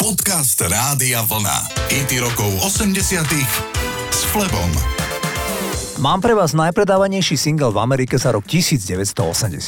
Podcast Rádia Vlna. IT rokov 80 s Flebom. Mám pre vás najpredávanejší single v Amerike za rok 1980.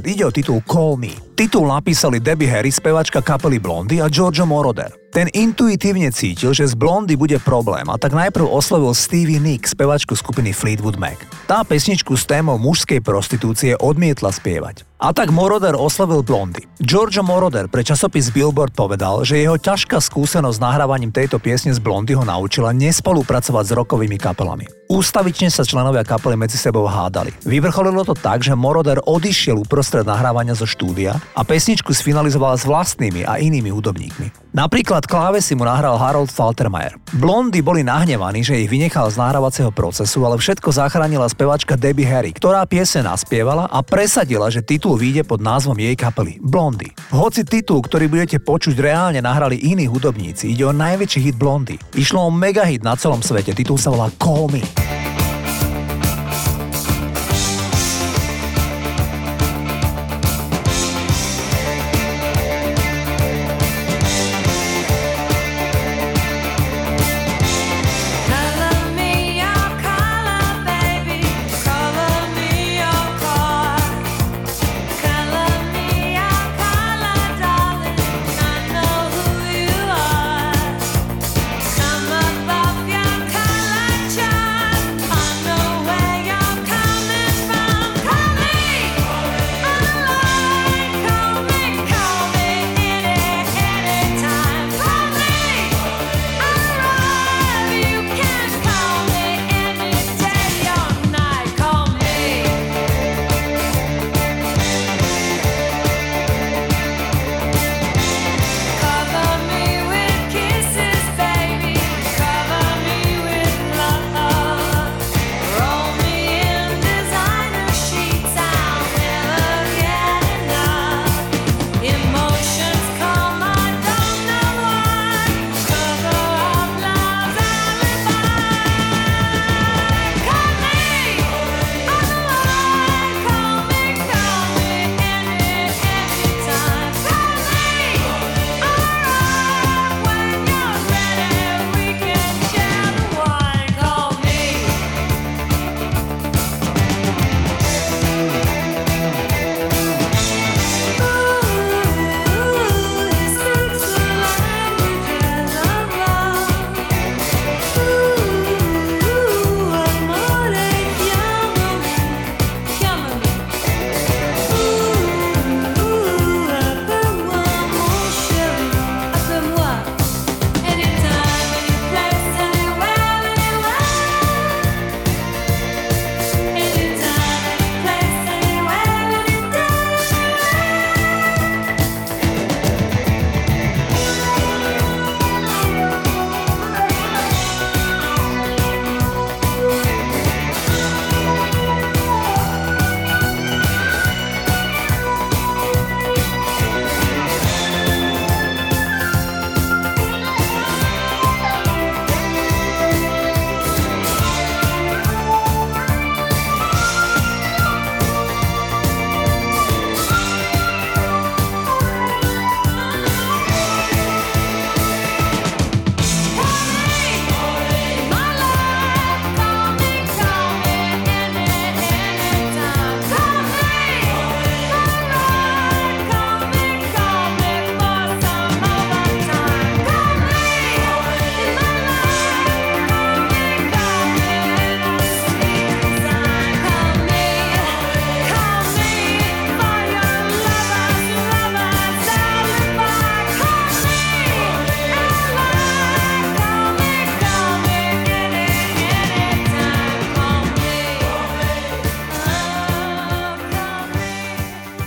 Ide o titul Call Me. Titul napísali Debbie Harry, spevačka kapely Blondy a Giorgio Moroder. Ten intuitívne cítil, že z Blondy bude problém a tak najprv oslovil Stevie Nicks, spevačku skupiny Fleetwood Mac. Tá pesničku s témou mužskej prostitúcie odmietla spievať. A tak Moroder oslovil Blondy. Giorgio Moroder pre časopis Billboard povedal, že jeho ťažká skúsenosť s nahrávaním tejto piesne z Blondy ho naučila nespolupracovať s rokovými kapelami. Ústavične sa členovia kapely medzi sebou hádali. Vyvrcholilo to tak, že Moroder odišiel uprostred nahrávania zo štúdia a pesničku sfinalizoval s vlastnými a inými hudobníkmi. Napríklad klávesy mu nahral Harold Faltermeyer. Blondy boli nahnevaní, že ich vynechal z nahrávacieho procesu, ale všetko zachránila spevačka Debbie Harry, ktorá piese naspievala a presadila, že titul vyjde pod názvom jej kapely Blondy. Hoci titul, ktorý budete počuť, reálne nahrali iní hudobníci, ide o najväčší hit Blondy. Išlo o megahit na celom svete, titul sa volá Call Me.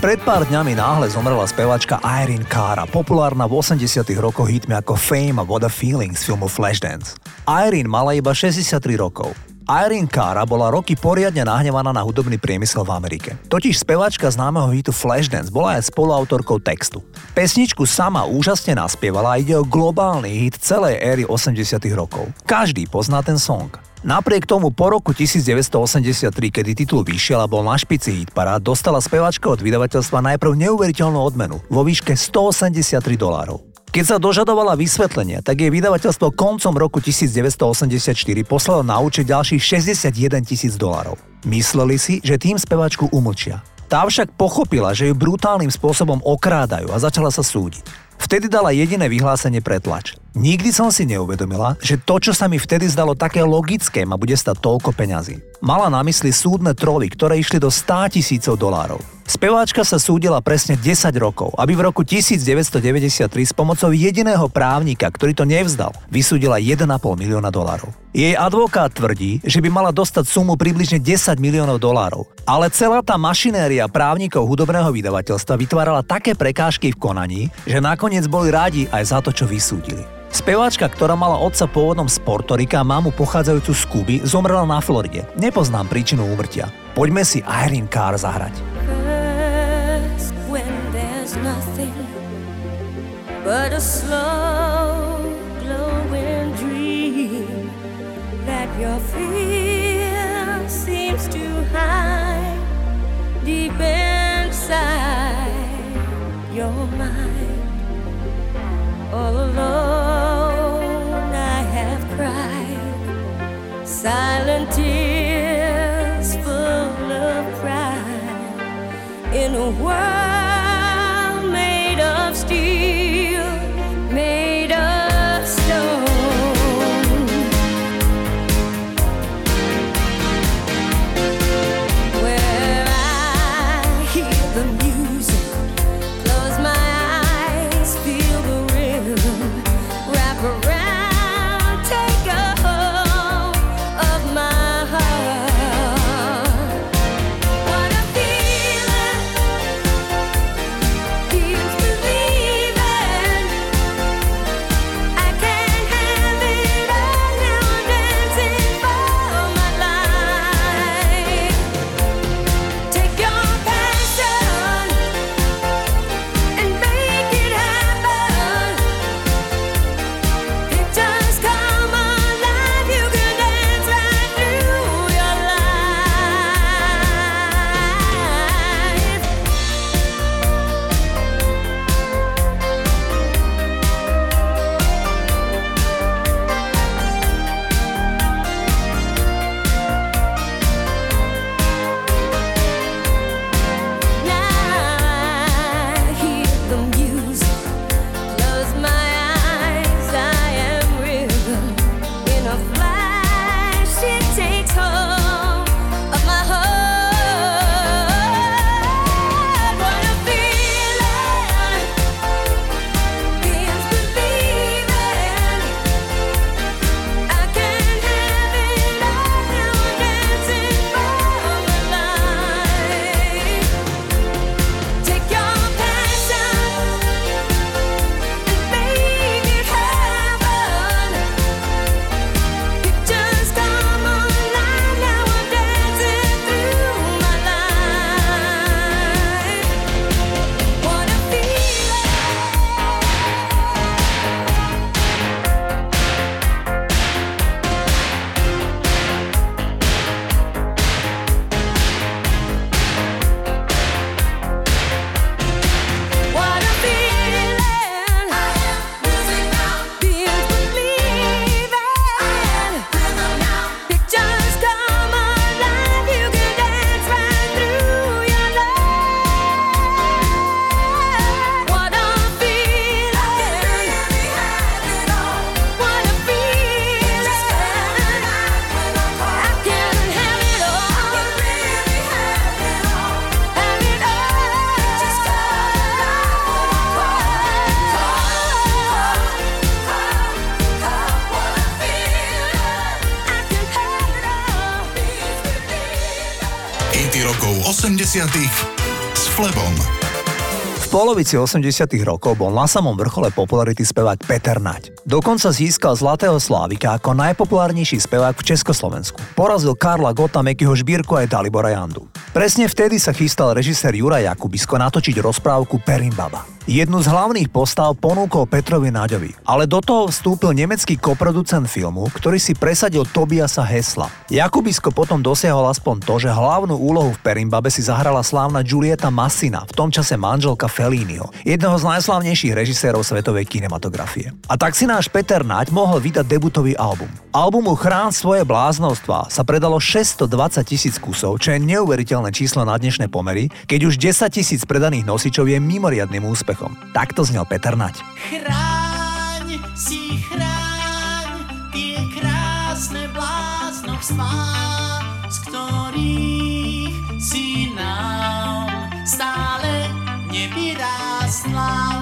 Pred pár dňami náhle zomrela spevačka Irene Cara, populárna v 80 rokoch hitmi ako Fame a What a Feeling z filmu Flashdance. Irene mala iba 63 rokov. Irene Cara bola roky poriadne nahnevaná na hudobný priemysel v Amerike. Totiž spevačka známeho hitu Flashdance bola aj spoluautorkou textu. Pesničku sama úžasne naspievala a ide o globálny hit celej éry 80 rokov. Každý pozná ten song. Napriek tomu po roku 1983, kedy titul vyšiel a bol na špici hit parád, dostala spevačka od vydavateľstva najprv neuveriteľnú odmenu vo výške 183 dolárov. Keď sa dožadovala vysvetlenia, tak jej vydavateľstvo koncom roku 1984 poslalo na účet ďalších 61 tisíc dolarov. Mysleli si, že tým spevačku umlčia. Tá však pochopila, že ju brutálnym spôsobom okrádajú a začala sa súdiť. Vtedy dala jediné vyhlásenie pre tlač. Nikdy som si neuvedomila, že to, čo sa mi vtedy zdalo také logické, ma bude stať toľko peňazí. Mala na mysli súdne troly, ktoré išli do 100 tisícov dolárov. Speváčka sa súdila presne 10 rokov, aby v roku 1993 s pomocou jediného právnika, ktorý to nevzdal, vysúdila 1,5 milióna dolárov. Jej advokát tvrdí, že by mala dostať sumu približne 10 miliónov dolárov, ale celá tá mašinéria právnikov hudobného vydavateľstva vytvárala také prekážky v konaní, že nakoniec boli rádi aj za to, čo vysúdili. Speváčka, ktorá mala otca pôvodom z Portorika a mamu pochádzajúcu z Kuby, zomrela na Floride. Nepoznám príčinu úmrtia. Poďme si Irene Carr zahrať. but a slow glowing dream that your fear seems to hide deep inside your mind. All alone, silent tears full of pride in a world. S Flebom. V polovici 80 rokov bol na samom vrchole popularity spevák Peter Naď. Dokonca získal Zlatého Slávika ako najpopulárnejší spevák v Československu. Porazil Karla Gota, Mekyho Žbírku aj Dalibora Jandu. Presne vtedy sa chystal režisér Juraj Jakubisko natočiť rozprávku Perimbaba. Jednu z hlavných postav ponúkol Petrovi Naďovi, ale do toho vstúpil nemecký koproducent filmu, ktorý si presadil Tobiasa Hesla. Jakubisko potom dosiahol aspoň to, že hlavnú úlohu v Perimbabe si zahrala slávna Julieta Massina, v tom čase manželka Felliniho, jedného z najslavnejších režisérov svetovej kinematografie. A tak si náš Peter Naď mohol vydať debutový album. Albumu Chrán svoje bláznostva sa predalo 620 tisíc kusov, čo je neuveriteľné číslo na dnešné pomery, keď už 10 tisíc predaných nosičov je mimoriadným úspechom. Takto znel Peter Nať. Chráň si chráň tie krásne bláznovstvá, z ktorých si nám stále nevyrástla.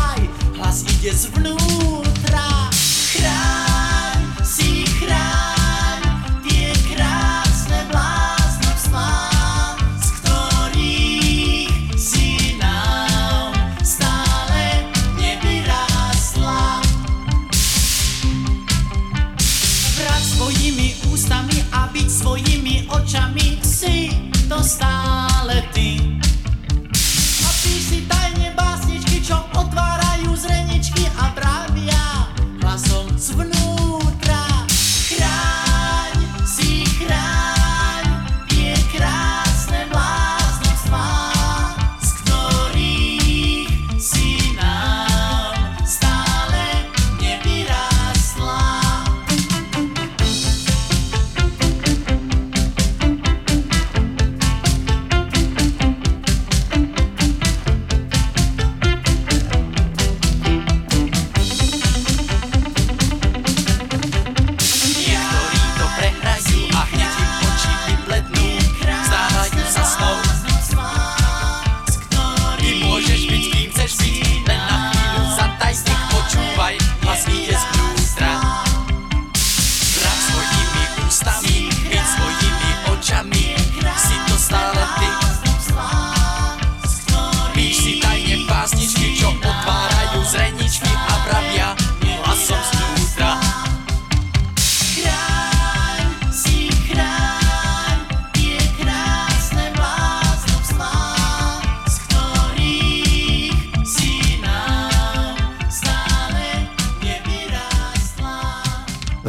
hlas ide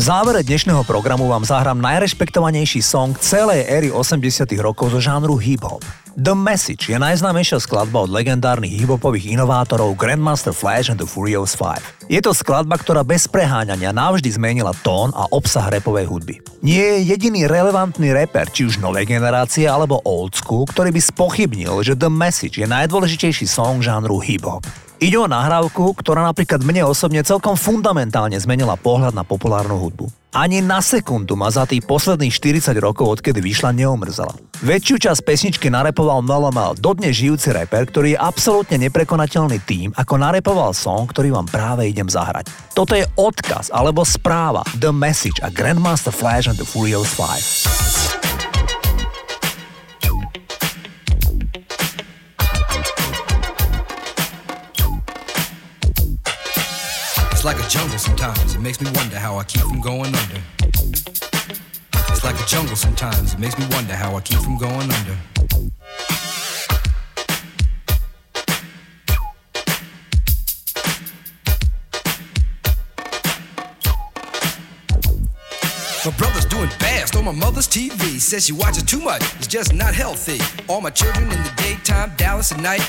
závere dnešného programu vám zahrám najrešpektovanejší song celej éry 80 rokov zo žánru hip-hop. The Message je najznámejšia skladba od legendárnych hip-hopových inovátorov Grandmaster Flash and the Furious 5. Je to skladba, ktorá bez preháňania navždy zmenila tón a obsah repovej hudby. Nie je jediný relevantný reper, či už novej generácie alebo old school, ktorý by spochybnil, že The Message je najdôležitejší song žánru hip-hop. Ide o nahrávku, ktorá napríklad mne osobne celkom fundamentálne zmenila pohľad na populárnu hudbu. Ani na sekundu ma za tých posledných 40 rokov, odkedy vyšla, neomrzala. Väčšiu časť pesničky narepoval Mel dodnes žijúci reper, ktorý je absolútne neprekonateľný tým, ako narepoval song, ktorý vám práve idem zahrať. Toto je odkaz alebo správa The Message a Grandmaster Flash and the Furious 5. It's like a jungle sometimes. It makes me wonder how I keep from going under. It's like a jungle sometimes. It makes me wonder how I keep from going under. My brother's doing fast on my mother's TV. Says she watches too much, it's just not healthy. All my children in the daytime, Dallas at night.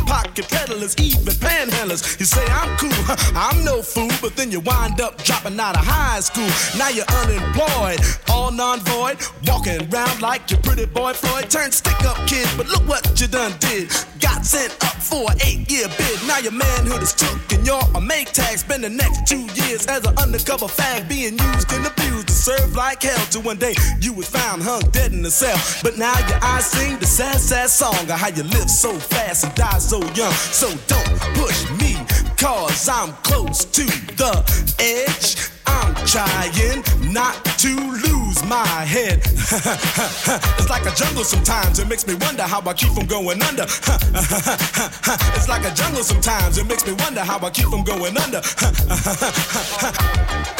pickpocket peddlers, even panhandlers. You say I'm cool, I'm no fool, but then you wind up dropping out of high school. Now you're unemployed, all non-void, walking around like your pretty boy Floyd. Turned stick-up kid, but look what you done did. Got sent up for an eight-year bid. Now your manhood is took and you're a make tag. Spend the next two years as an undercover fag, being used and abused to serve like hell. Till one day you was found hung dead in a cell. But now your eyes sing the sad, sad song of how you live so fast and die so young. So don't push me, cause I'm close to the edge. I'm trying not to lose my head. it's like a jungle sometimes, it makes me wonder how I keep from going under. it's like a jungle sometimes, it makes me wonder how I keep from going under.